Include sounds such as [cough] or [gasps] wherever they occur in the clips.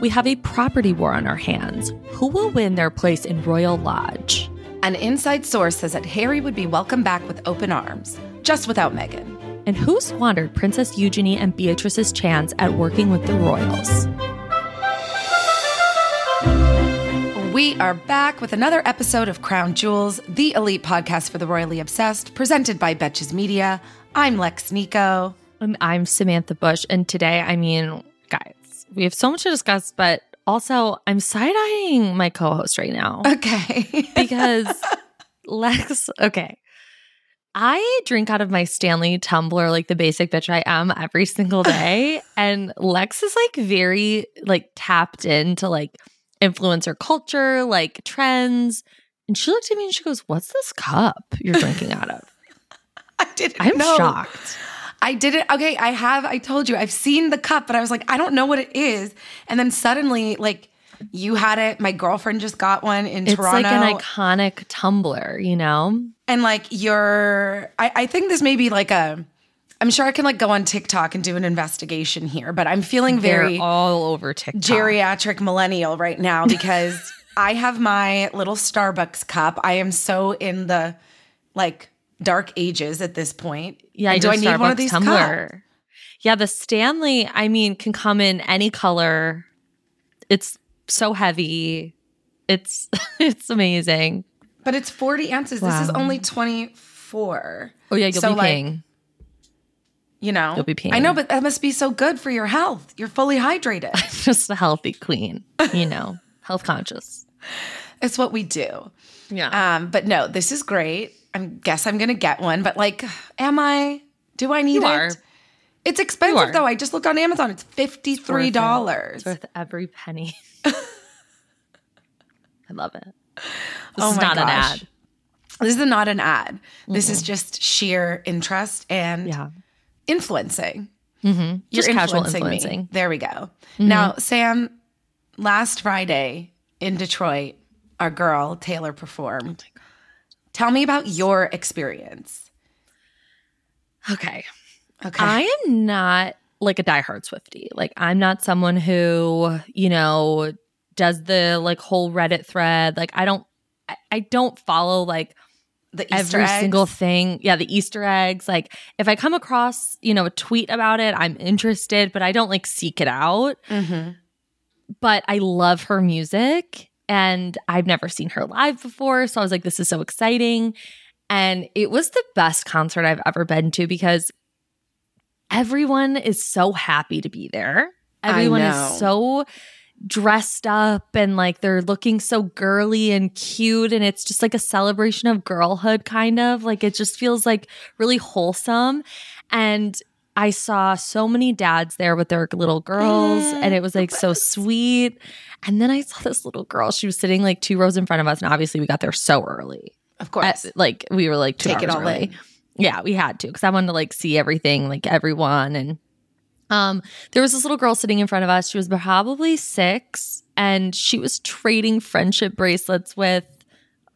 we have a property war on our hands. Who will win their place in Royal Lodge? An inside source says that Harry would be welcomed back with open arms, just without Meghan. And who squandered Princess Eugenie and Beatrice's chance at working with the royals? We are back with another episode of Crown Jewels, the elite podcast for the royally obsessed, presented by Betches Media. I'm Lex Nico. And I'm Samantha Bush. And today, I mean, we have so much to discuss, but also I'm side eyeing my co host right now. Okay. [laughs] because Lex, okay. I drink out of my Stanley tumbler like the basic bitch I am every single day. [laughs] and Lex is like very like tapped into like influencer culture, like trends. And she looked at me and she goes, What's this cup you're drinking out of? [laughs] I didn't I'm know. shocked. I didn't. Okay, I have. I told you, I've seen the cup, but I was like, I don't know what it is. And then suddenly, like, you had it. My girlfriend just got one in It's Toronto. It's like an iconic tumbler, you know? and like, you're. I, I think this may be like a. I'm sure I can like go on TikTok and do an investigation here, but I'm feeling very They're all over TikTok. geriatric millennial right now [laughs] because I have my little Starbucks cup. I am so in the like dark ages at this point. Yeah, I do I need one of these tumbler. cups? Yeah, the Stanley, I mean, can come in any color. It's so heavy. It's [laughs] it's amazing. But it's 40 ounces. This is only 24. Oh yeah, you'll So, be like, paying. You know, You'll be peeing. I know, but that must be so good for your health. You're fully hydrated. [laughs] Just a healthy queen, you [laughs] know, health conscious. it's what we do. Yeah. Um, but no, this is great. I guess I'm gonna get one. But like, am I? Do I need You it? are. It's expensive though. I just looked on Amazon. It's fifty three dollars. It's worth every penny. [laughs] I love it. This Oh is not an ad. This is not an ad. This is just sheer interest and Yeah. influencing. Mm-hmm. You're Just casual influencing me. Mm-hmm. There we go. Now, Sam, last Friday in Detroit, our girl Taylor performed. Tell me about your experience. Okay. Okay. I am not like a diehard Swifty. Like I'm not someone who, you know, does the like whole Reddit thread. Like I don't I, I don't follow like the Easter every eggs. single thing. Yeah, the Easter eggs. Like if I come across, you know, a tweet about it, I'm interested, but I don't like seek it out. Mhm. But I love her music and I've never seen her live before. So I was like, this is so exciting. And it was the best concert I've ever been to because everyone is so happy to be there. Everyone is so dressed up and like they're looking so girly and cute and it's just like a celebration of girlhood kind of like it just feels like really wholesome and I saw so many dads there with their little girls and it was like so sweet and then I saw this little girl she was sitting like two rows in front of us and obviously we got there so early Of course. At- like we were like two Take it all early. in. Yeah, we had to because I wanted to like see everything, like everyone, and Um, there was this little girl sitting in front of us. She was probably six, and she was trading friendship bracelets with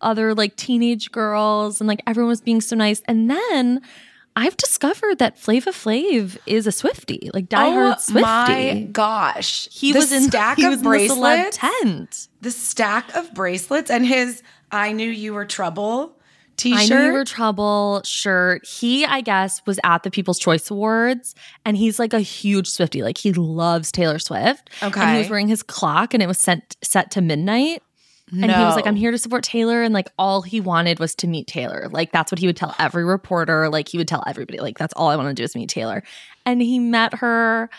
other like teenage girls, and like everyone was being so nice. And then I've discovered that Flavor Flav is a Swifty, like diehard oh Swifty. Oh my gosh. he The was in stack he of was in the bracelets. tent. the stack of bracelets and his I knew you were trouble t-shirt. I knew you were trouble shirt. He, I guess, was at the People's Choice Awards and he's like a huge Swifty. Like he loves Taylor Swift. Okay, And he was wearing his clock and it was sent set to midnight. And he was like, I'm here to support Taylor. And like all he wanted was to meet Taylor. Like that's what he would tell every reporter. Like he would tell everybody, like, that's all I want to do is meet Taylor. And he met her.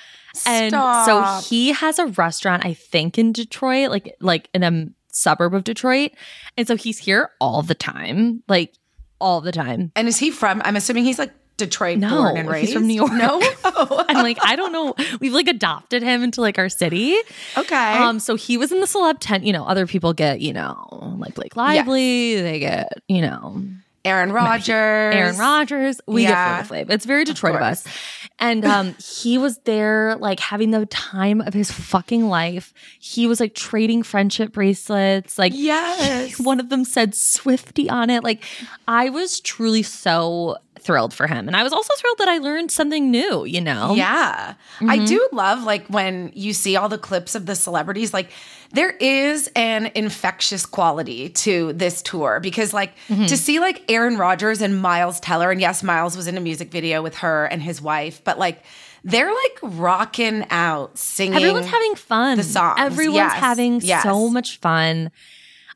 And Stop. so he has a restaurant, I think, in Detroit, like like in a suburb of Detroit. And so he's here all the time. Like all the time. And is he from I'm assuming he's like Detroit No, born and raised? he's from New York. No. Oh, [laughs] And like, I don't know, we've like adopted him into like our city. okay. Um, so he was in the celeb tent. You know, other people get, you know, like Blake Lively, they get, you know, Aaron Rodgers. Aaron Rodgers. We Yeah. get Flavor Flav. It's very Detroit of, course. us. And um, he was there, like having the time of his fucking life. He was like trading friendship bracelets. Like, [laughs] Yes. one of them said Swifty on it. Like, I was truly so thrilled for him, and I was also thrilled that I learned something new. You know, Yeah. Mm-hmm. I do love like when you see all the clips of the celebrities like there is an infectious quality to this tour because like Mm-hmm. to see like Aaron Rodgers and Miles Teller and yes Miles was in a music video with her and his wife but like they're like rocking out singing Everyone's having fun. the songs, Everyone's yes, having yes. so much fun.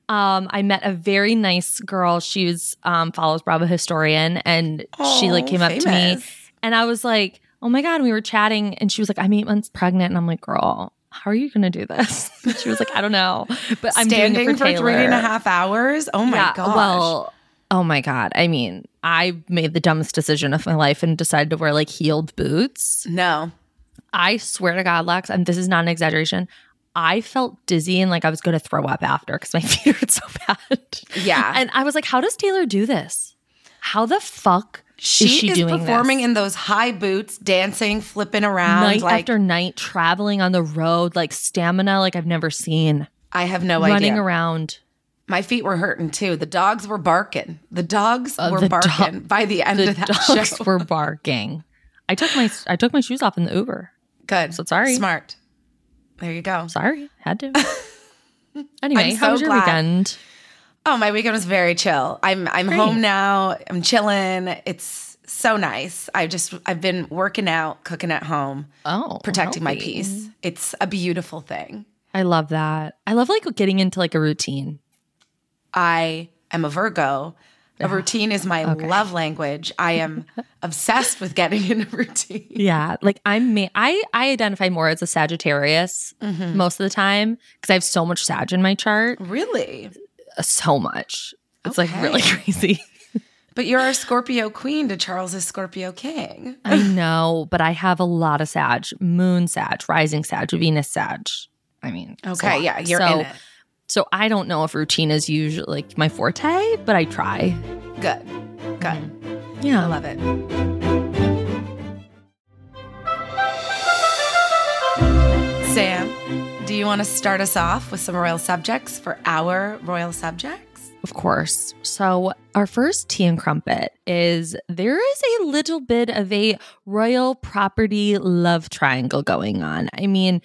Um, I met a very nice girl. She was um, follows Bravo historian, and she like Oh, came up to me, and I was like, "Oh my god!" And we were chatting, and she was like, "I'm eight months pregnant," and I'm like, "Girl, how are you gonna do this?" [laughs] And she was like, "I don't know, but I'm standing doing it for, for, three and a Taylor." half hours oh my gosh Well, oh my god. I mean, I made the dumbest decision of my life and decided to wear like heeled boots. no I swear to God, Lex, and this is not an exaggeration. I felt dizzy and like I was going to throw up after because my [laughs] feet hurt so bad. Yeah. and I was like, "How does Taylor do this? How the fuck she is she is performing this? in those high boots dancing flipping around night like after night, traveling on the road, like stamina like I've never seen, I have no running idea Running around." My feet were hurting too. The dogs were barking. The dogs were Uh, the barking dog- by the end The of that dogs show. were barking. I took my I took my shoes off in the Uber. Good. So sorry. Smart. There you go. Sorry, had to. [laughs] Anyway, I'm how was your glad. weekend? Oh, my weekend was very chill. I'm I'm Great. home now. I'm chilling. It's so nice. I just I've been working out, cooking at home, Oh, protecting my peace. It's a beautiful thing. I love that. I love like getting into like a routine. I am a Virgo. A routine is my love language. I am [laughs] obsessed with getting in a routine. Yeah, like I'm me. I I identify more as a Sagittarius Mm-hmm. most of the time because I have so much Sag in my chart, Really? uh, so much. It's like really [laughs] crazy. But you're a Scorpio queen to Charles's Scorpio king. I know, but I have a lot of Sag, Moon Sag, Rising Sag, Venus Sag. I mean, Okay, yeah, you're so, in it. So I don't know if routine is usually like my forte, but I try. Good. Good. Mm-hmm. Yeah, I love it. Sam, do you want to start us off with some royal subjects for our royal subjects? Of course. So, our first tea and crumpet is there is a little bit of a royal property love triangle going on. I mean,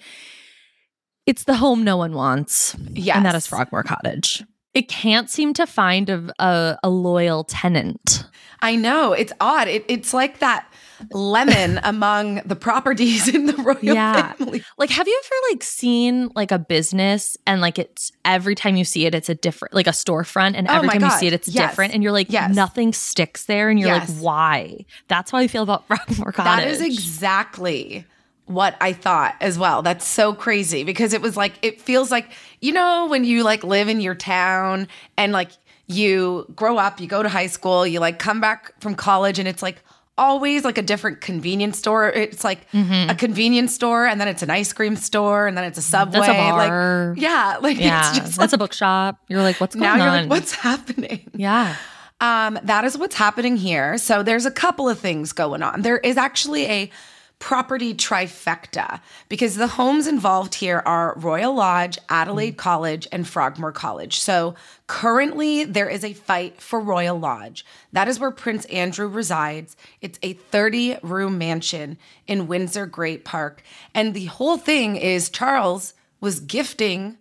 it's the home no one wants, Yes. and that is Frogmore Cottage. It can't seem to find a, a, a loyal tenant. I know. It's odd. It, it's like that lemon [laughs] among the properties in the royal Yeah. family. Like, have you ever like seen like a business and like it's every time you see it, it's a different like a storefront, and Oh every my time you see it, it's Yes. different, and you're like, Yes. nothing sticks there, and you're Yes. like, why? That's how I feel about [laughs] Frogmore Cottage. That is exactly what I thought as well. That's so crazy because it was like it feels like you know when you like live in your town and like you grow up, you go to high school, you like come back from college and it's like always like a different convenience store. It's like Mm-hmm. a convenience store and then it's an ice cream store and then it's a subway. That's a bar. [laughs] Like yeah, like Yeah, it's just that's like, a bookshop. You're like, what's going now on? you're like what's happening? [laughs] Yeah. Um, that is what's happening here. So there's a couple of things going on. There is actually a property trifecta because the homes involved here are Royal Lodge, Adelaide College, and Frogmore College. So currently there is a fight for Royal Lodge. That is where Prince Andrew resides. It's a 30 room mansion in Windsor Great Park. And the whole thing is Charles was gifting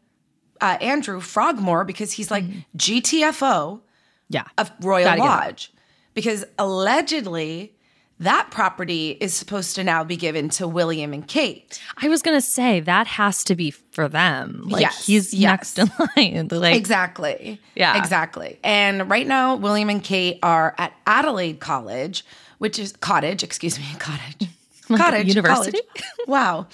uh, Andrew Frogmore because he's like GTFO Yeah. of Royal Gotta. Lodge because allegedly that property is supposed to now be given to William and Kate. I was gonna say that has to be for them. Like Yes, he's yes. next in [laughs] line. Like Exactly. Yeah. Exactly. And right now, William and Kate are at Adelaide College, which is cottage, excuse me, [laughs] cottage. [laughs] Like cottage. university? college. wow.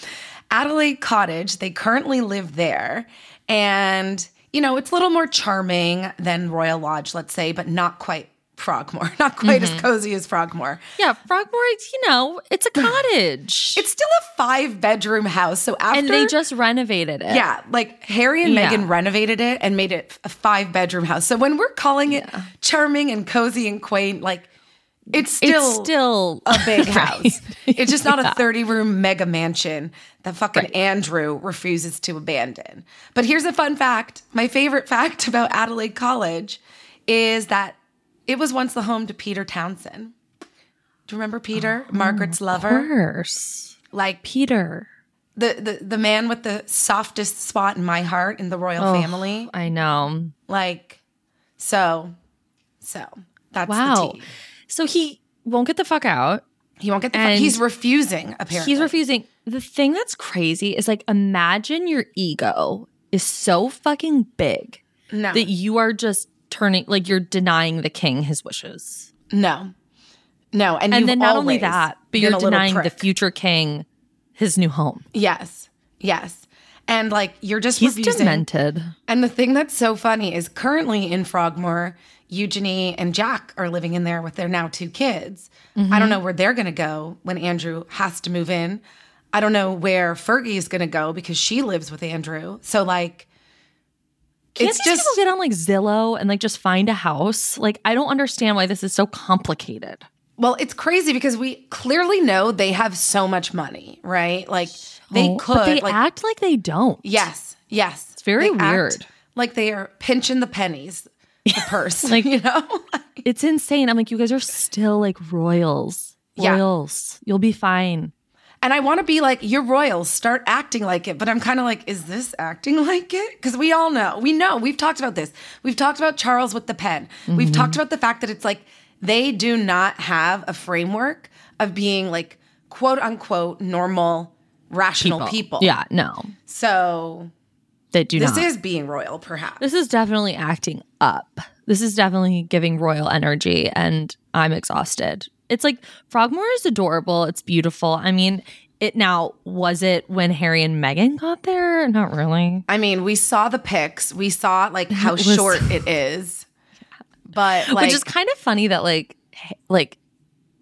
Adelaide Cottage. They currently live there. And, you know, it's a little more charming than Royal Lodge, let's say, but not quite Frogmore. [laughs] Not quite Mm-hmm. as cozy as Frogmore. yeah, Frogmore. You know, it's a [clears throat] cottage, It's still a five bedroom house. So after and they just renovated it. Yeah, like Harry and Yeah. Meghan renovated it and made it a five bedroom house. So when we're calling it charming and cozy and quaint, like it's still, it's still a big [laughs] Right. house. It's just not a [laughs] 30 room mega mansion that fucking Right. Andrew refuses to abandon. But here's a fun fact. My favorite fact about Adelaide College is that it was once the home to Peter Townsend. Do you remember Peter, oh, Margaret's Of lover? course, Like Peter. the, the the man with the softest spot in my heart in the royal Oh, family. I know. Like, so, so that's Wow. the tea. So he won't get the fuck out. He won't get the. And he's refusing. Apparently, He's refusing. The thing that's crazy is like imagine your ego is so fucking big No, that you are just turning like you're denying the king his wishes. no, no. And, And then not only that, but you're denying the future king his new home. Yes, yes. And like you're just He's refusing. demented. And the thing that's so funny is currently in Frogmore, Eugenie and Jack are living in there with their now two kids. Mm-hmm. I don't know where they're going to go when Andrew has to move in. I don't know where Fergie is going to go because she lives with Andrew. So like, Can't it's just people get on like Zillow and like just find a house? Like I don't understand why this is so complicated. well, it's crazy because we clearly know they have so much money, right? Like they Oh, could, they like, act like they don't. yes, yes, it's very weird. like they are pinching the pennies, the [laughs] purse, Like- [laughs] you know. It's insane. I'm like, you guys are still like royals. Yeah. Royals. You'll be fine. And I want to be like, you're royals, start acting like it. But I'm kind of like, is this acting [laughs] like it? Because we all know, we know, we've talked about this. We've talked about Charles with the pen. We've mm-hmm. talked about the fact that it's like they do not have a framework of being like quote unquote normal, rational people. Yeah, no. So They do this not. is being royal, perhaps. this is definitely acting up. This is definitely giving royal energy and I'm exhausted. It's like Frogmore is adorable. It's beautiful. I mean, it now was it when Harry and Meghan got there? Not really. I mean, we saw the pics, we saw like [laughs] how It was- short [laughs] it is. But like, Which is kind of funny that like like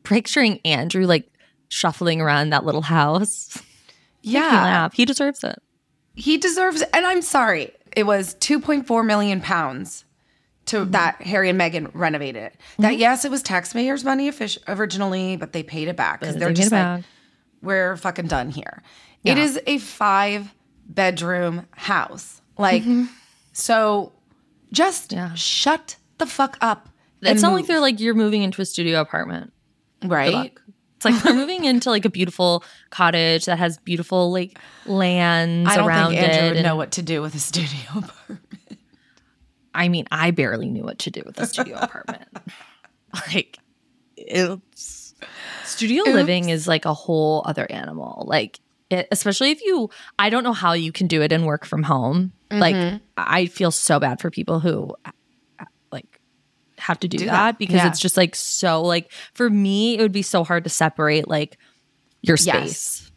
picturing Andrew like shuffling around that little house. [laughs] yeah. He deserves it. he deserves it. And I'm sorry, it was 2.4 million pounds to Mm-hmm. that Harry and Meghan renovated it. That yes, it was taxpayers' money originally, but they paid it back because They they're paid just like, back. we're fucking done here. It Yeah. is a five bedroom house. Like, so just Mm-hmm. Yeah. shut the fuck up. It's not like they're like you're moving into a studio apartment. right. It's like they're moving into like a beautiful cottage that has beautiful like lands I don't around think Andrew it. would and- know what to do with a studio [laughs] apartment. I mean, I barely knew what to do with a studio [laughs] apartment. Like, it's studio living is like a whole other animal. Like, it, especially if you, I don't know how you can do it and work from home. Mm-hmm. Like, I feel so bad for people who like have to do, Do that, that. because Yeah. it's just like so. Like for me, it would be so hard to separate like your Yes. space.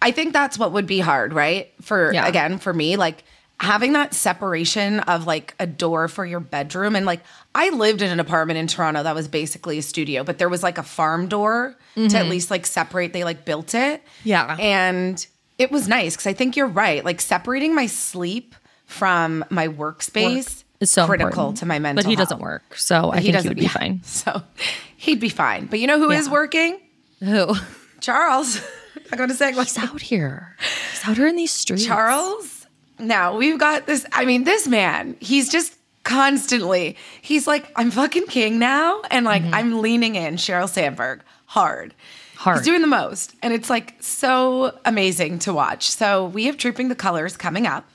I think that's what would be hard, right? For Yeah. again, for me, like having that separation of like a door for your bedroom and like I lived in an apartment in Toronto that was basically a studio, but there was like a farm door to at least like separate. They like built it. Mm-hmm. Yeah. And it was nice because I think you're right. Like separating my sleep from my workspace is so critical important. to my mental But he health. doesn't work, so I think he would be [laughs] yeah. fine. So he'd be fine. But you know who is Yeah. working? Who? Charles. [laughs] I got to say, He's out here. He's out here in these streets. Charles. Now we've got this. I mean, this man, he's just constantly, he's like, I'm fucking king now. And like, mm-hmm. I'm leaning in Sheryl Sandberg hard. Hard. He's doing the most. And it's like so amazing to watch. So we have Trooping the Colors coming up.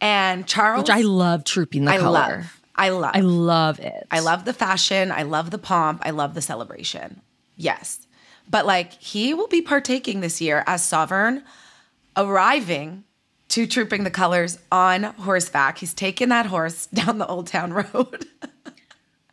And Charles, Which I love trooping the I color. love. I love. I love it. I love the fashion. I love the pomp. I love the celebration. Yes. But like he will be partaking this year as sovereign, arriving to Trooping the Colors on horseback. He's taken that horse [laughs] down the Old Town Road.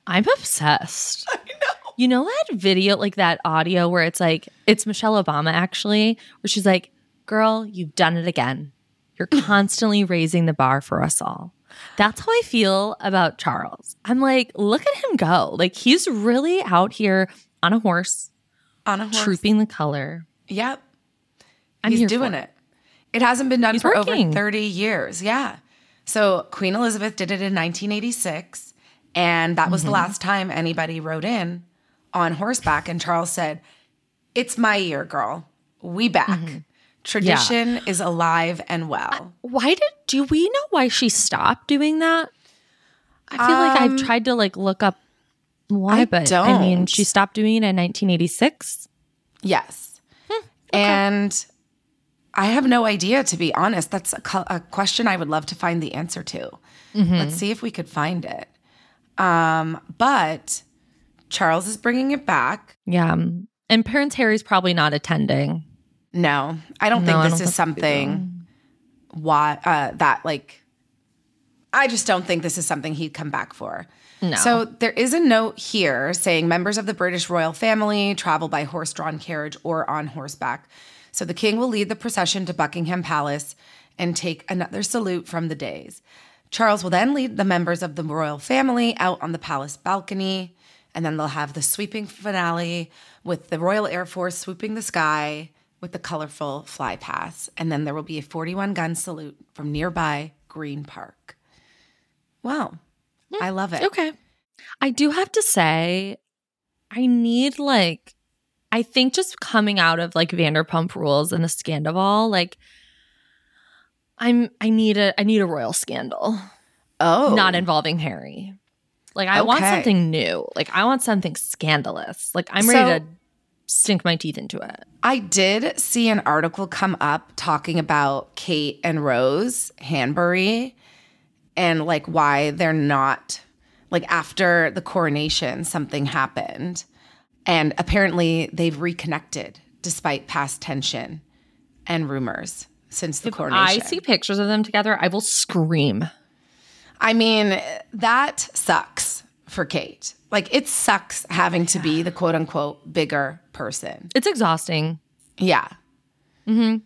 I'm obsessed. [laughs] I know. You know that video, like that audio where it's like, it's Michelle Obama actually, where she's like, girl, you've done it again. You're [laughs] constantly raising the bar for us all. That's how I feel about Charles. I'm like, look at him go. Like, he's really out here on a horse, on a horse. trooping the color. Yep. I'm He's doing for it. It hasn't been done He's for working. over 30 years. Yeah. So Queen Elizabeth did it in 1986. And that was Mm-hmm. the last time anybody rode in on horseback. And Charles said, It's my year, girl. We back. Mm-hmm. Tradition is alive and well. Why did, do we know why she stopped doing that? I feel like I've tried to like look up why, Um, I but I mean, she stopped doing it in 1986. Yes. And I have no idea, to be honest. That's a, co- a question I would love to find the answer to. Mm-hmm. Let's see if we could find it. Um, but Charles is bringing it back. Yeah. um, And Prince Harry's probably not attending. No, I don't No, I think this don't is something why uh, that like. I just don't think this is something he'd come back for. No. So there is a note here saying members of the British royal family travel by horse-drawn carriage or on horseback. So the king will lead the procession to Buckingham Palace and take another salute from the dais. Charles will then lead the members of the royal family out on the palace balcony, and then they'll have the sweeping finale with the Royal Air Force swooping the sky with the colorful flypast. And then there will be a 41 gun salute from nearby Green Park. Wow. I love it. Okay. I do have to say, I need like, I think just coming out of like Vanderpump Rules and the Scandoval, like, I'm I need a I need a royal scandal, Oh, not involving Harry. Like I want something new. Like I want something scandalous. Like I'm ready So- to sink my teeth into it. I did see an article come up talking about Kate and Rose Hanbury and like why they're not like after the coronation something happened and apparently they've reconnected despite past tension and rumors since the I coronation. I see pictures of them together, I will scream. I mean, that sucks for Kate. Like it sucks having to be the quote unquote bigger person. It's exhausting. Yeah. Mm-hmm.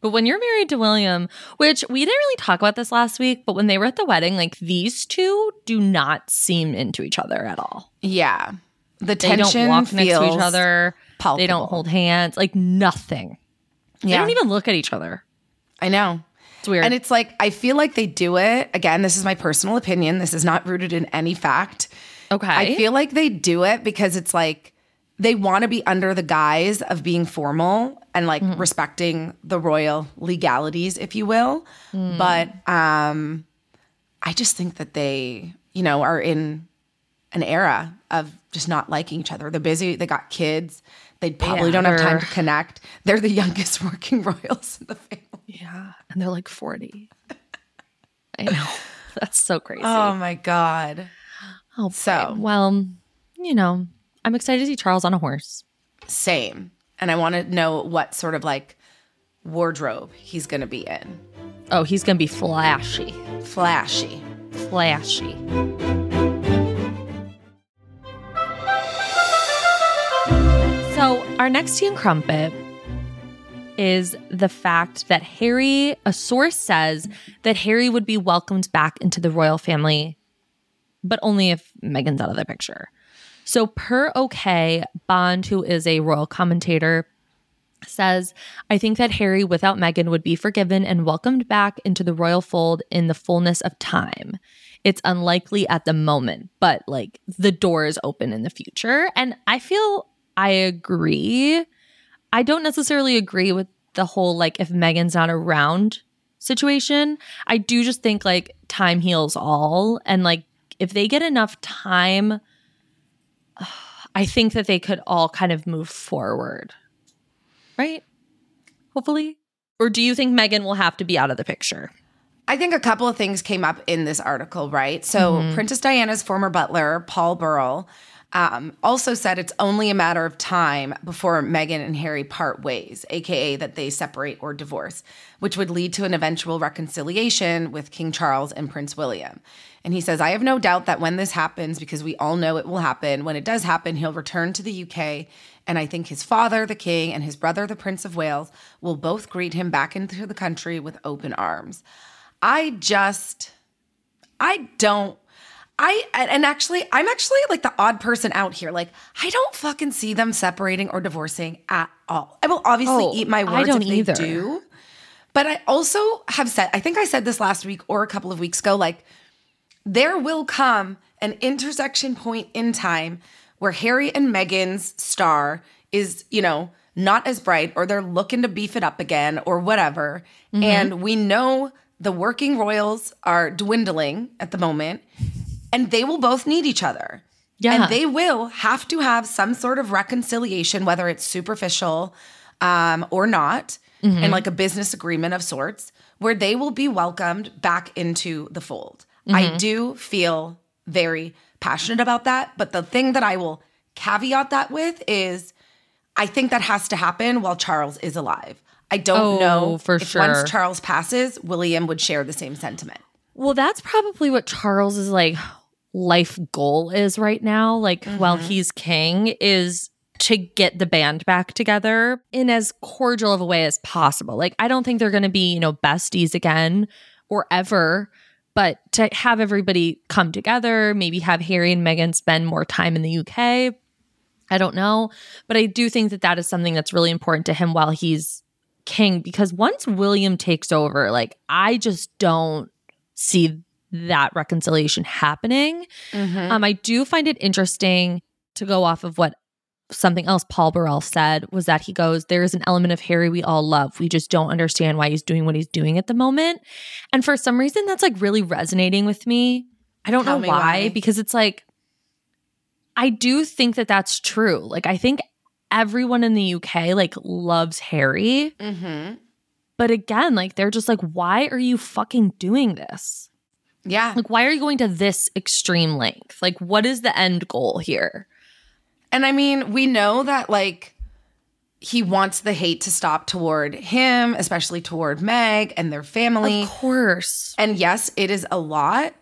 But when you're married to William, which we didn't really talk about this last week, but when they were at the wedding, like these two do not seem into each other at all. Yeah. The They tension don't walk next to each other. They don't hold hands, like nothing. They don't even look at each other. I know. It's weird. And it's like I feel like they do it. Again, this is my personal opinion. This is not rooted in any fact. okay. I feel like they do it because it's like they want to be under the guise of being formal and like Mm-hmm. respecting the royal legalities, if you will. Mm. But um I just think that they, you know, are in an era of just not liking each other. They're busy, they got kids. They probably Yeah, don't have time to connect. They're the [laughs] youngest working royals in the family. yeah. And they're like 40. I know. [laughs] That's so crazy. Oh my God. Oh, so- boy. well, you know, I'm excited to see Charles on a horse. Same. And I want to know what sort of like wardrobe he's going to be in. Oh, he's going to be flashy. Flashy. Flashy. Our next tea crumpet is the fact that Harry, a source says that Harry would be welcomed back into the royal family, but only if Meghan's out of the picture. So, per OK, Bond, who is a royal commentator, says, I think that Harry without Meghan would be forgiven and welcomed back into the royal fold in the fullness of time. It's unlikely at the moment, but like the door is open in the future. And I feel I agree. I don't necessarily agree with the whole like if Meghan's not around situation. I do just think like time heals all and like if they get enough time I think that they could all kind of move forward. Right? Hopefully. Or do you think Megan will have to be out of the picture? I think a couple of things came up in this article, right? So, mm-hmm. Princess Diana's former butler, Paul Burrell, um, also said it's only a matter of time before Meghan and Harry part ways, aka that they separate or divorce, which would lead to an eventual reconciliation with King Charles and Prince William. And he says, I have no doubt that when this happens, because we all know it will happen, when it does happen, he'll return to the UK. And I think his father, the king, and his brother, the Prince of Wales, will both greet him back into the country with open arms. I just, I don't. I and actually, I'm actually like the odd person out here. Like, I don't fucking see them separating or divorcing at all. I will obviously Oh, eat my words if they either. do. But I also have said, I think I said this last week or a couple of weeks ago, like, there will come an intersection point in time where Harry and Meghan's star is, you know, not as bright or they're looking to beef it up again or whatever. Mm-hmm. And we know the working royals are dwindling at the moment and they will both need each other. Yeah. And they will have to have some sort of reconciliation, whether it's superficial um, or not, Mm-hmm. and like a business agreement of sorts, where they will be welcomed back into the fold. Mm-hmm. I do feel very passionate about that. But the thing that I will caveat that with is I think that has to happen while Charles is alive. I don't Oh, know for if sure. once Charles passes, William would share the same sentiment. Well, that's probably what Charles is like life goal is right now. Like while Mm-hmm. he's king is to get the band back together in as cordial of a way as possible. Like I don't think they're going to be, you know, besties again or ever, but to have everybody come together, maybe have Harry and Meghan spend more time in the UK. I don't know, but I do think that that is something that's really important to him while he's king because once William takes over, like I just don't see that reconciliation happening. Um, I do find it interesting to go off of what something else Paul Burrell said was that he goes, There is an element of Harry we all love. We just don't understand why he's doing what he's doing at the moment. And for some reason, that's like really resonating with me. I don't Tell know why, why. because it's like, I do think that that's true. Like, I think everyone in the UK like loves Harry. Mm-hmm. But again, like they're just like, why are you fucking doing this? Yeah. Like, why are you going to this extreme length? Like, what is the end goal here? And I mean, we know that like he wants the hate to stop toward him, especially toward Meg and their family. Of course. And yes, it is a lot.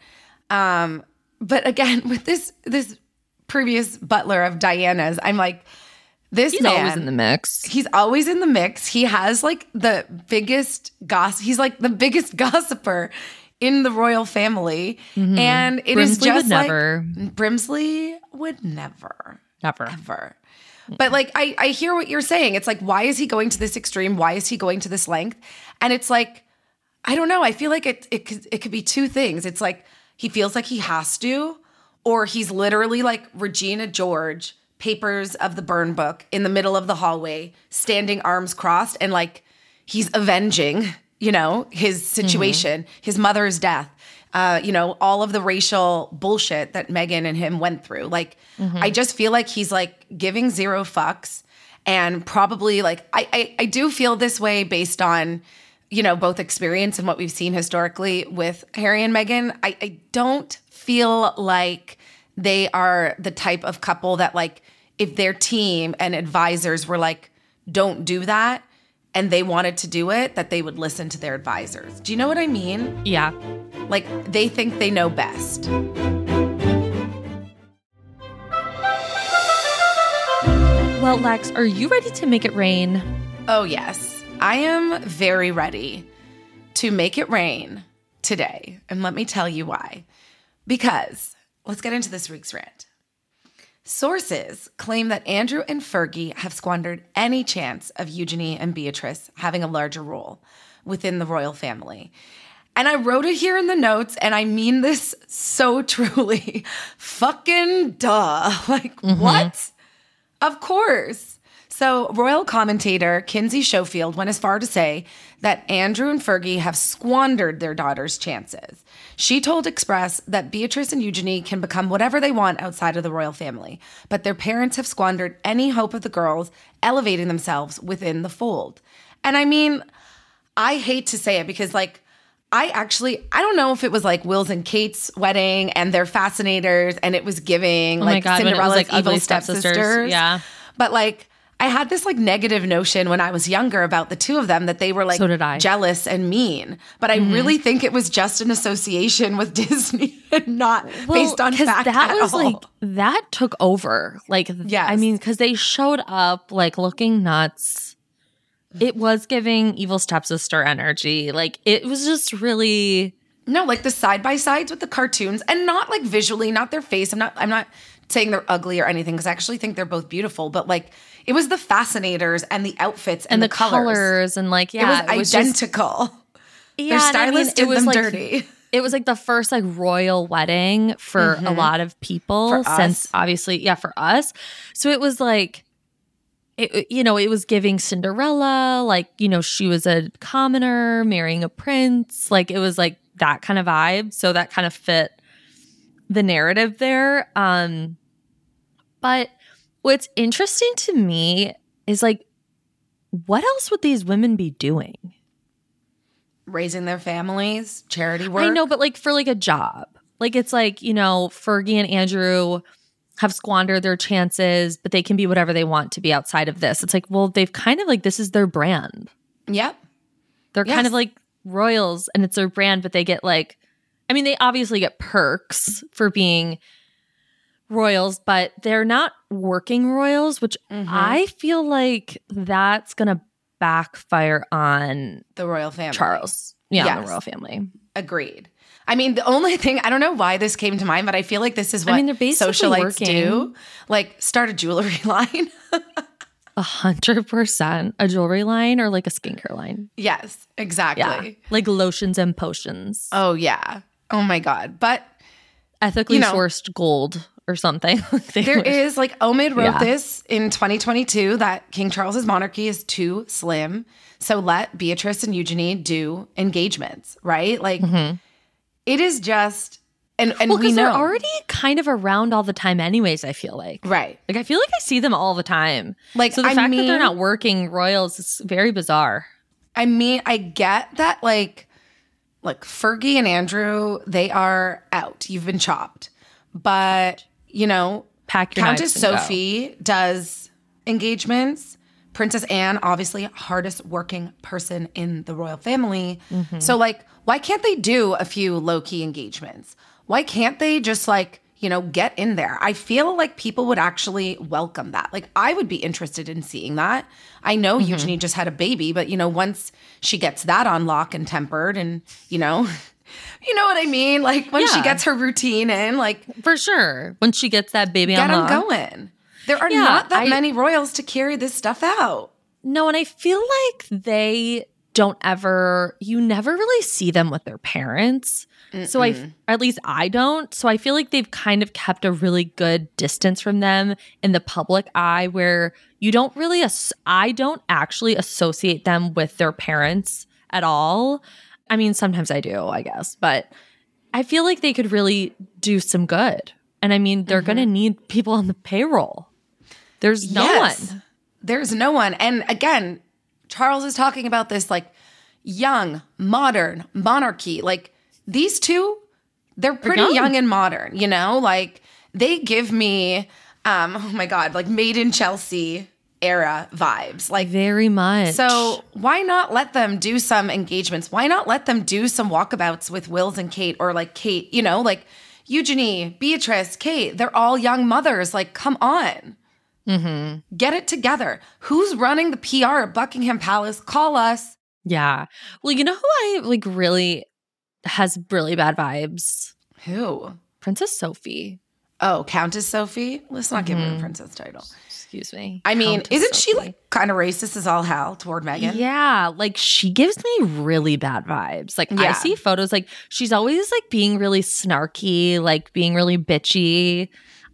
Um, but again, [laughs] with this this previous butler of Diana's, I'm like, this He's man, always in the mix. he's always in the mix. He has like the biggest gossip. He's like the biggest [laughs] gossiper in the royal family, and it is Mm-hmm. Brimsley just would never. like Brimsley would never Never. ever. But like I I hear what you're saying. It's like why is he going to this extreme? Why is he going to this length? And it's like I don't know. I feel like it it could, it could be two things. It's like he feels like he has to or he's literally like Regina George papers of the burn book in the middle of the hallway standing arms crossed and like he's avenging, you know, his situation, his mother's death. Uh, you know, all of the racial bullshit that Meghan and him went through. Like, I just feel like he's like giving zero fucks and probably like I, I I do feel this way based on you know both experience and what we've seen historically with Harry and Meghan. I, I don't feel like they are the type of couple that like if their team and advisors were like don't do that and they wanted to do it that they would listen to their advisors. Do you know what I mean? Yeah. Like they think they know best. Well, Lex, are you ready to make it rain? Oh, yes. I am very ready to make it rain today. And let me tell you why. Because let's get into this week's rant. Sources claim that Andrew and Fergie have squandered any chance of Eugenie and Beatrice having a larger role within the royal family. And I wrote it here in the notes, and I mean this so [laughs] truly. Fucking duh. [laughs] Like, mm-hmm. what? Of course. So, royal commentator Kinsey Schofield went as far to say that Andrew and Fergie have squandered their daughter's chances. She told Express that Beatrice and Eugenie can become whatever they want outside of the royal family, but their parents have squandered any hope of the girls elevating themselves within the fold. And I mean, I hate to say it because, like, I actually I don't know if it was like Will's and Kate's wedding and they're fascinators and it was giving Oh like God, when it was, Cinderella's like, evil stepsisters. stepsisters. Yeah. But like I had this like negative notion when I was younger about the two of them that they were like So did I. jealous and mean. But I mm-hmm. really think it was just an association with [laughs] Disney and not based on fact. that at was all. like that took over. Like, Yes. I mean, because they showed up like looking nuts. It was giving evil stepsister energy. Like, it was just really. No, like the side by sides with the cartoons and not like visually, not their face. I'm not I'm not saying they're ugly or anything because I actually think they're both beautiful, but like it was the fascinators and the outfits and, And, the, the, colors. colors. and like yeah, it was just- identical. yeah, Their and I mean, stylist did them dirty. It was like the first like royal wedding for a lot of people Mm-hmm. Since obviously yeah for us. So it was like it, you know, it was giving Cinderella, like, you know, she was a commoner marrying a prince. Like, it was like that kind of vibe. So that kind of fit the narrative there. Um, but what's interesting to me is like, what else would these women be doing? Raising their families, charity work. I know, but like for like a job, like it's like, you know, Fergie and Andrew have squandered their chances, but they can be whatever they want to be outside of this. It's like, well, they've kind of like, this is their brand. Yep. They're kind of like royals and it's their brand, but they get like, I mean, they obviously get perks for being royals, but they're not working royals, which Mm-hmm. I feel like that's going to backfire on The royal family. Charles. Yeah, Yes. the royal family. Agreed. I mean, the only [laughs] thing I don't know why this came to mind, but I feel like this is what I mean, they're basically socialites working. do. Like start a jewelry [laughs] line. A hundred percent a jewelry line or like a skincare line. yes, exactly. Yeah. Like lotions and potions. Oh yeah. Oh my god. But Ethically you know- sourced gold or something. [laughs] There were- is like Omid wrote Yeah. this in 2022 that King Charles's monarchy is too slim. So let Beatrice and Eugenie do engagements, right? Like it is just and and Mm-hmm. Well, we know they're already kind of around all the time, anyways. I feel like, right. like I feel like I see them all the time. Like So the I fact that they're not working royals is very bizarre. I mean, I get that like like Fergie and Andrew, they are out. You've been chopped. But, you know, Pack your Countess. Sophie does engagements. Princess Anne, obviously, hardest working person in the royal family. Mm-hmm. So, like, why can't they do a few low key engagements? Why can't they just, like, you know, get in there? I feel like people would actually welcome that. Like, I would be interested in seeing that. I know Mm-hmm. Eugenie just had a baby, but, you know, once she gets that on lock and tempered and, you know, [laughs] you know what I mean? Like, when she gets her routine in, like, For sure. When she gets that baby get on them going. There are Yeah, not that I- many royals to carry this stuff out. No, and I feel like they don't ever, you never really see them with their parents. So I, at least I don't. So I feel like they've kind of kept a really good distance from them in the public eye where you don't really, as- I don't actually associate them with their parents at all. I mean, sometimes I do, I guess, but I feel like they could really do some good. And I mean, they're going to need people on the payroll. There's no Yes. one. There's no one. And again, Charles is talking about this like young, modern monarchy. Like these two, they're pretty young. young. and modern, you know? Like they give me um oh my god, like made in Chelsea era vibes. Like Very much. So why not let them do some engagements? Why not let them do some walkabouts with Wills and Kate or like Kate, you know, like Eugenie, Beatrice, Kate, they're all young mothers. Like, come on. Mm-hmm. Get it together. Who's running the PR at Buckingham Palace? Call us. Yeah. Well, you know who I like really has really bad vibes? Who? Princess Sophie. Oh, Countess Sophie? Let's not give her a mm-hmm. princess title. Excuse me. I mean, Countess isn't she like kind of racist as all hell toward Meghan? Yeah, like she gives me really bad vibes. Like I see photos like she's always like being really snarky, like being really bitchy.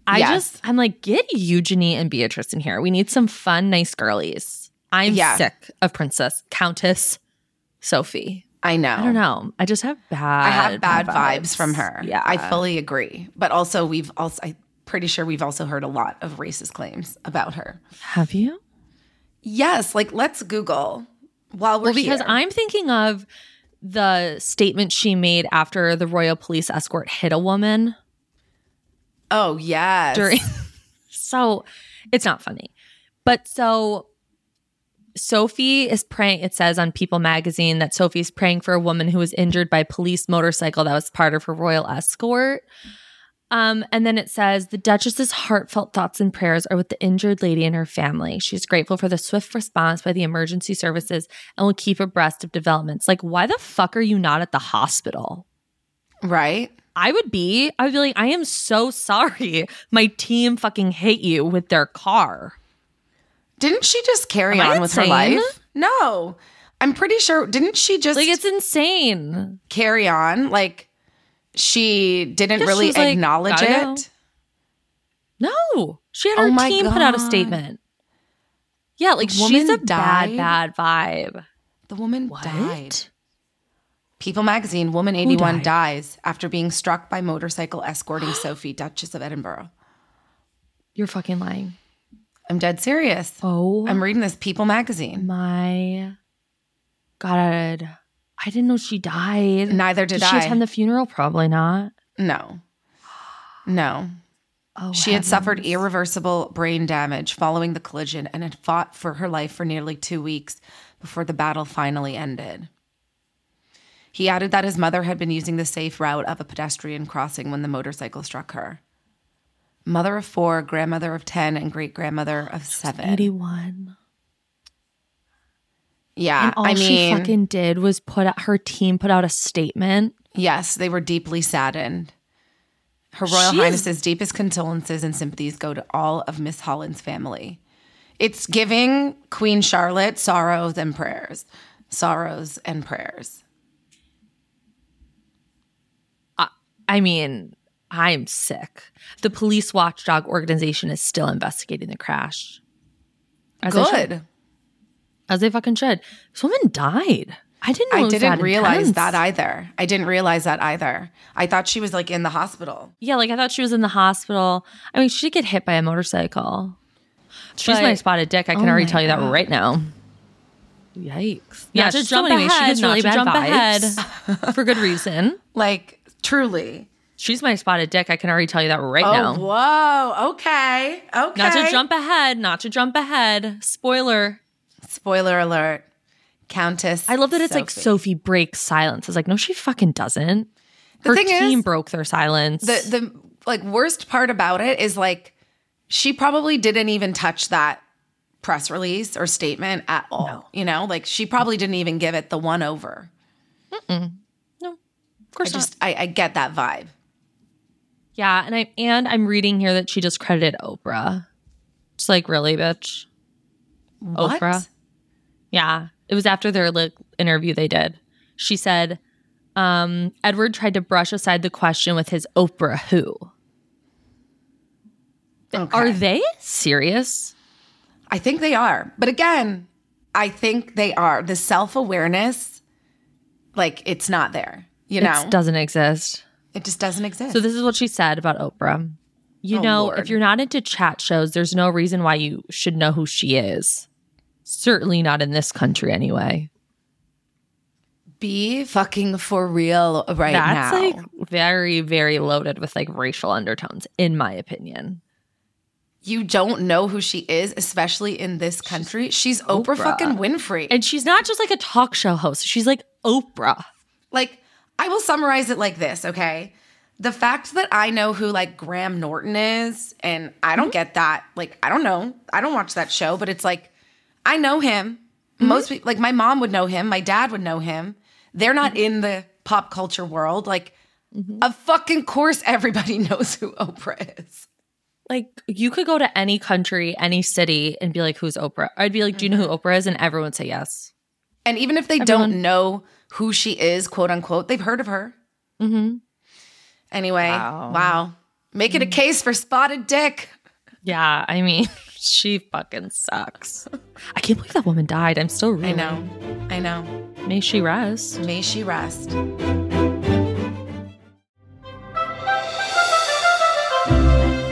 I Yes. just, I'm like, get Eugenie and Beatrice in here. We need some fun, nice girlies. I'm Yeah. sick of Princess Countess Sophie. I know. I don't know. I just have bad. I have bad vibes. from her. Yeah, I fully agree. But also, we've also, I'm pretty sure we've also heard a lot of racist claims about her. have you? Yes, like let's Google while we're Well, because here. I'm thinking of the statement she made after the royal police escort hit a woman oh yes, during. [laughs] so it's not funny, but so Sophie is praying. It says on People magazine that Sophie's praying for a woman who was injured by police motorcycle that was part of her royal escort. Um, and then it says the Duchess's heartfelt thoughts and prayers are with the injured lady and her family. She's grateful for the swift response by the emergency services and will keep abreast of developments. Like, why the fuck are you not at the hospital? right. I would be. I would be like, I am so sorry. My team fucking hit you with their car. Didn't she just carry Am on with her life? No, I'm pretty sure. Didn't she just Like, it's insane. carry on? Like she didn't she really like, acknowledge it. go." No, she had Oh her team put out a statement. Yeah, like The she's woman a bad, died? bad vibe. The woman What? died. People magazine, woman 81 dies after being struck by motorcycle escorting [gasps] Sophie, Duchess of Edinburgh. You're fucking lying. I'm dead serious. Oh I'm reading this People magazine. my god! I didn't know she died. Neither did, I. Did she attend the funeral? Probably not. no. No. Oh, She had suffered irreversible brain damage following the collision and had fought for her life for nearly two weeks before the battle finally ended. He added that his mother had been using the safe route of a pedestrian crossing when the motorcycle struck her. Mother of four, grandmother of 10, and great grandmother of seven. eighty-one. Yeah. And all I she mean, fucking did was put out her team put out a statement. yes, they were deeply saddened. Her Royal She's- Highness's deepest condolences and sympathies go to all of Miss Holland's family. It's giving Queen Charlotte sorrows and prayers. Sorrows and prayers. I mean, I'm sick. The police watchdog organization is still investigating the crash. As they should. Good. As they fucking should. This woman died. I didn't know I didn't realize intense. that either. I didn't realize that either. I thought she was like in the hospital. Yeah, like I thought she was in the hospital. I mean, she did get hit by a motorcycle. She's But- my spotted dick. I can Oh already tell you that God. right now. Yikes. Yeah, Not to jump anyway, she gets really bad jump vibes. ahead [laughs] for good reason. Like, truly. She's my spotted dick. I can already tell you that right Oh, now. whoa. Okay. Okay. Not to jump ahead. Not to jump ahead. Spoiler. Spoiler alert. Countess. I love that it's like Sophie. Sophie breaks silence. It's like, no, she fucking doesn't. The Her thing team is- broke their silence. the the like worst part about it is like she probably didn't even touch that press release or statement at all. You know, like she probably didn't even give it the one over. No. Of course I just I, I get that vibe. Yeah, and I and I'm reading here that she just credited Oprah. It's like really, bitch. What? Oprah. Yeah, it was after their like, interview they did. She said, um, Edward tried to brush aside the question with his Oprah who. Okay. Are they serious? I think they are. But again, I think they are. The self-awareness like it's not there. You know. It doesn't exist. it just doesn't exist. So this is what she said about Oprah. You Oh, know, Lord. if you're not into chat shows, there's no reason why you should know who she is. Certainly not in this country anyway. be fucking for real right That's now. like very, very loaded with like racial undertones, in my opinion. you don't know who she is, especially in this country. She's, Oprah, Oprah. fucking Winfrey. And she's not just like a talk show host, she's like Oprah. like, I will summarize it like this, okay? The fact that I know who like Graham Norton is, and I don't mm-hmm. get that. Like, I don't know. I don't watch that show, but it's like, I know him. Mm-hmm. Most people, like my mom would know him, my dad would know him. They're not mm-hmm. in the pop culture world. Like, mm-hmm. of fucking course, everybody [laughs] knows who Oprah is. Like you could go to any country, any city, and be like, "Who's Oprah?" I'd be like, "Do you know who Oprah is?" And everyone would say yes. And even if they Everyone- don't know who she is, quote unquote, they've heard of her. Mm-hmm. Anyway, Wow. wow. Making a case for spotted dick. Yeah, I mean, [laughs] she fucking sucks. [laughs] I can't believe that woman died. I'm still I know. I know. May she rest. May she rest.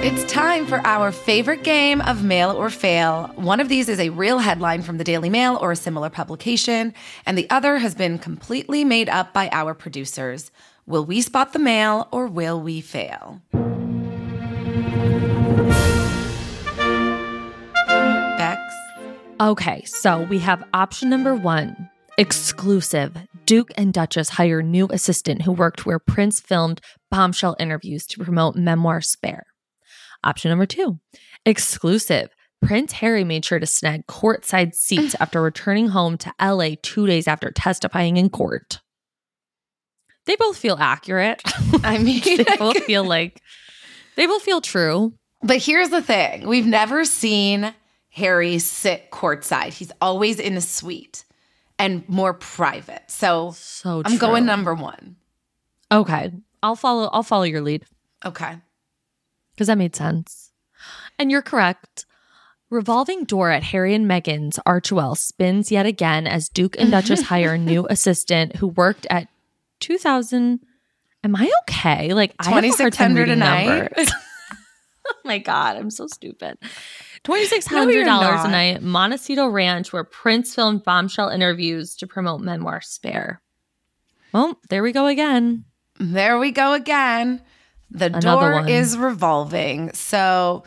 It's time for our favorite game of Mail or Fail. One of these is a real headline from the Daily Mail or a similar publication, and the other has been completely made up by our producers. Will we spot the mail or will we fail? Okay, so we have option number one exclusive. Duke and Duchess hire new assistant who worked where Prince filmed bombshell interviews to promote Memoir Spare. Option number two exclusive. Prince Harry made sure to snag courtside seats [sighs] after returning home to LA two days after testifying in court. They both feel accurate. I [laughs] mean, they both feel like they both feel true. But here's the thing we've never seen Harry sit courtside. He's always in a suite and more private. So So I'm going number one. Okay. I'll follow I'll follow your lead. Okay. because that made sense. And you're correct. Revolving door at Harry and Meghan's Archewell spins yet again as Duke and Duchess [laughs] hire a new assistant who worked at 2000. Am I okay? Like, I have a hard time 2600 a reading numbers. [laughs] oh my God, I'm so stupid. No, $2,600 you're a night, Montecito Ranch, where Prince filmed bombshell interviews to promote Memoir Spare. Well, there we go again. There we go again. The Another door one. is revolving. So,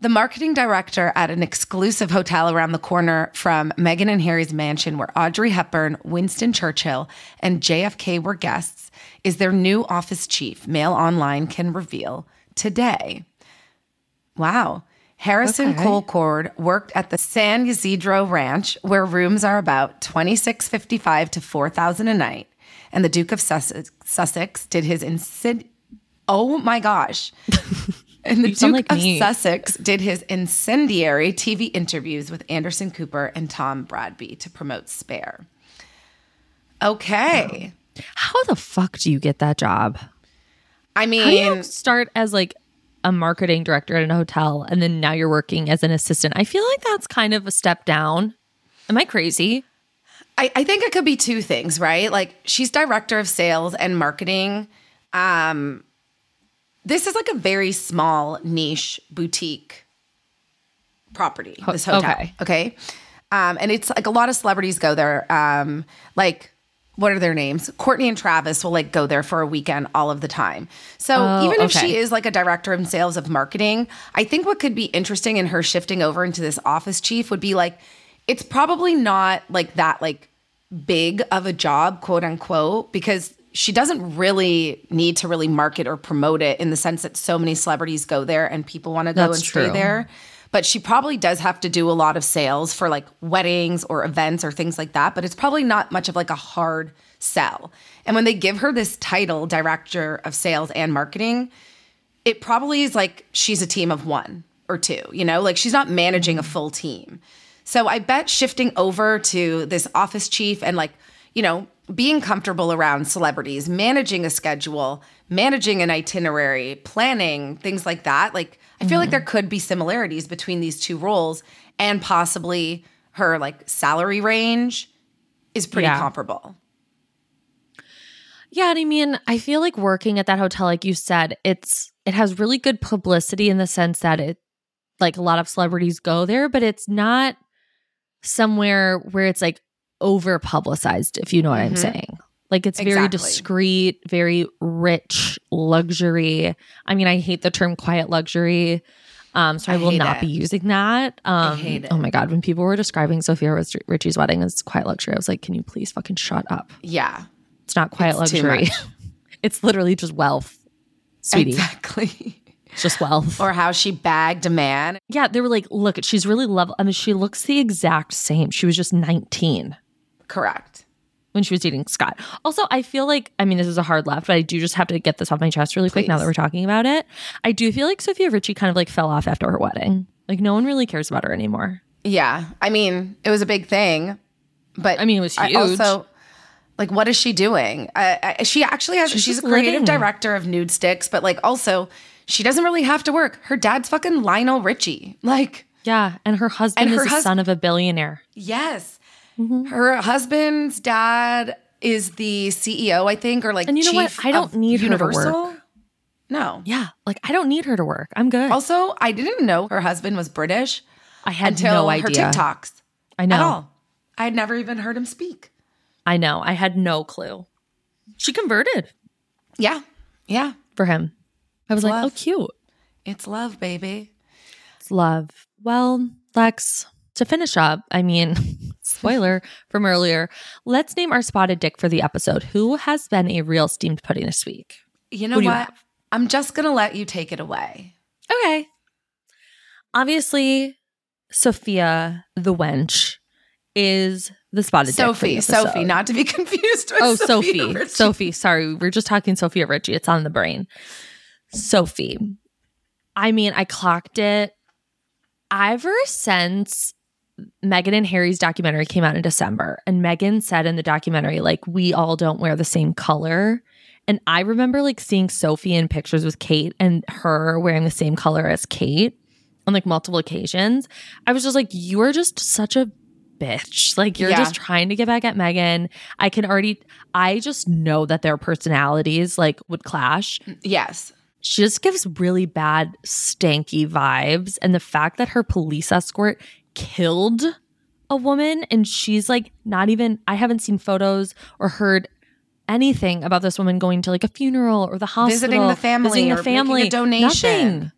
the marketing director at an exclusive hotel around the corner from Meghan and Harry's mansion, where Audrey Hepburn, Winston Churchill, and JFK were guests, is their new office chief, Mail Online can reveal today. Wow. Harrison Okay. Colcord worked at the San Ysidro Ranch, where rooms are about twenty six fifty five to four thousand a night, and the Duke of Sussex, Sussex did his insid. Oh my gosh! [laughs] And the Duke like of me. Sussex did his incendiary TV interviews with Anderson Cooper and Tom Bradby to promote Spare. Okay, How the fuck do you get that job? I mean, start as like a marketing director at a hotel and then now you're working as an assistant? I feel like that's kind of a step down. Am I crazy? I, I think it could be two things, right? Like she's director of sales and marketing. Um, this is like a very small niche boutique property. This hotel, okay. okay, um, and it's like a lot of celebrities go there. Um, like what are their names? Courtney and Travis will like go there for a weekend all of the time. So Oh, even if okay. she is like a director of sales of marketing, I think what could be interesting in her shifting over into this office chief would be like it's probably not like that like big of a job, quote unquote, because she doesn't really need to really market or promote it in the sense that so many celebrities go there and people want to go That's and stay there. But she probably does have to do a lot of sales for like weddings or events or things like that. But it's probably not much of like a hard sell. And when they give her this title, director of sales and marketing, it probably is like she's a team of one or two, you know, like she's not managing a full team. So I bet shifting over to this office chief and like, you know, being comfortable around celebrities, managing a schedule, managing an itinerary, planning, things like that. Like, I feel like there could be similarities between these two roles and possibly her like salary range is pretty Yeah. comparable. Yeah, and I mean, I feel like working at that hotel, like you said, it's it has really good publicity in the sense that it like a lot of celebrities go there, but it's not somewhere where it's like over publicized, if you know what I'm Mhm. saying. Like it's very discreet, very rich luxury. I mean, I hate the term quiet luxury. Um, so I, I will not it. be using that. Um, hate Oh my god, when people were describing Sofia Richie's wedding as quiet luxury, I was like, "Can you please fucking shut up?" Yeah, It's not quiet It's luxury. [laughs] it's literally just wealth, sweetie. exactly. It's just wealth. or how she bagged a man. yeah, they were like, look, she's really level. I mean, she looks the exact same. She was just 19 Correct. When she was dating Scott. Also, I feel like, I mean, this is a hard left, but I do just have to get this off my chest really quick now that we're talking about it. I do feel like Sofia Richie kind of like fell off after her wedding. Like, no one really cares about her anymore. Yeah. I mean, it was a big thing, but I mean, it was I huge. also, Like, what is she doing? Uh, I, she actually has. She's, She's a creative living. director of Nudestix, but like also, she doesn't really have to work. Her dad's fucking Lionel Richie. Like, Yeah, and her husband And is her the hus- son of a billionaire. yes, Mm-hmm. her husband's dad is the CEO, I think, or like. And you know what? I don't need her to Universal. work. No. Yeah, like I don't need her to work. I'm good. Also, I didn't know her husband was British I had until no her. TikToks. I know. At all. I had never even heard him speak. I know. I had no clue. She converted Yeah. Yeah. for him. I was like, love. oh, cute. It's love, baby. It's love. Well, Lex, to finish up, I mean, [laughs] spoiler from earlier, let's name our spotted dick for the episode. Who has been a real steamed pudding this week? You know do you what? I'm just going to let you take it away. Okay. Obviously, Sophia the wench is the spotted dick Sophie. Sophie, not to be [laughs] confused with Oh, Sophia Sophie. Sophie. Sorry. We're just talking Sofia Richie. It's on the brain. Sophie. I mean, I clocked it ever since Meghan and Harry's documentary came out in December. And Meghan said in the documentary, like, we all don't wear the same color. And I remember like seeing Sophie in pictures with Kate and her wearing the same color as Kate on like multiple occasions. I was just like, you are just such a bitch. Like you're Yeah. just trying to get back at Meghan. I can already I just know that their personalities like would clash. Mm, yes. She just gives really bad stanky vibes and the fact that her police escort killed a woman and she's like not even I haven't seen photos or heard anything about this woman going to like a funeral or the hospital Visiting the family visiting or the family donation. Nothing.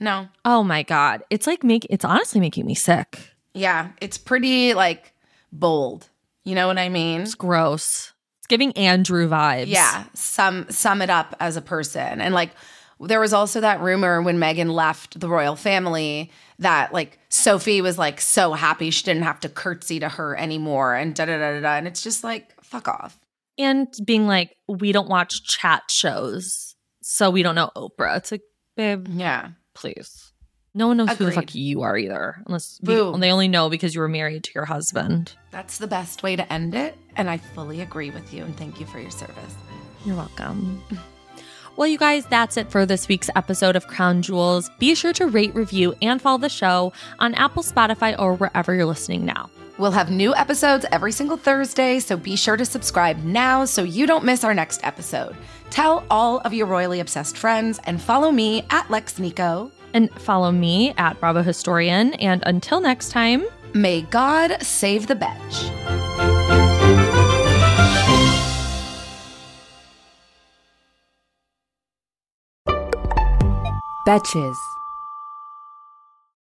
No. Oh my god. It's like make it's honestly making me sick. Yeah. It's pretty like bold. You know what I mean? It's gross. It's giving Andrew vibes. Yeah. Sum sum it up as a person. And like there was also that rumor when Meghan left the royal family that like Sophie was like so happy she didn't have to curtsy to her anymore and da da da da da. And it's just like, fuck off. And being like, we don't watch chat shows, so we don't know Oprah. It's like, babe, Yeah. please. No one knows who the fuck you are either, unless we, they only know because you were married to your husband. That's the best way to end it. And I fully agree with you and thank you for your service. You're welcome. [laughs] Well, you guys, that's it for this week's episode of Crown Jewels. Be sure to rate, review, and follow the show on Apple, Spotify, or wherever you're listening now. We'll have new episodes every single Thursday, so be sure to subscribe now so you don't miss our next episode. Tell all of your royally obsessed friends and follow me at Lex Nico. And follow me at Bravo Historian. And until next time, May God save the bench. Betches.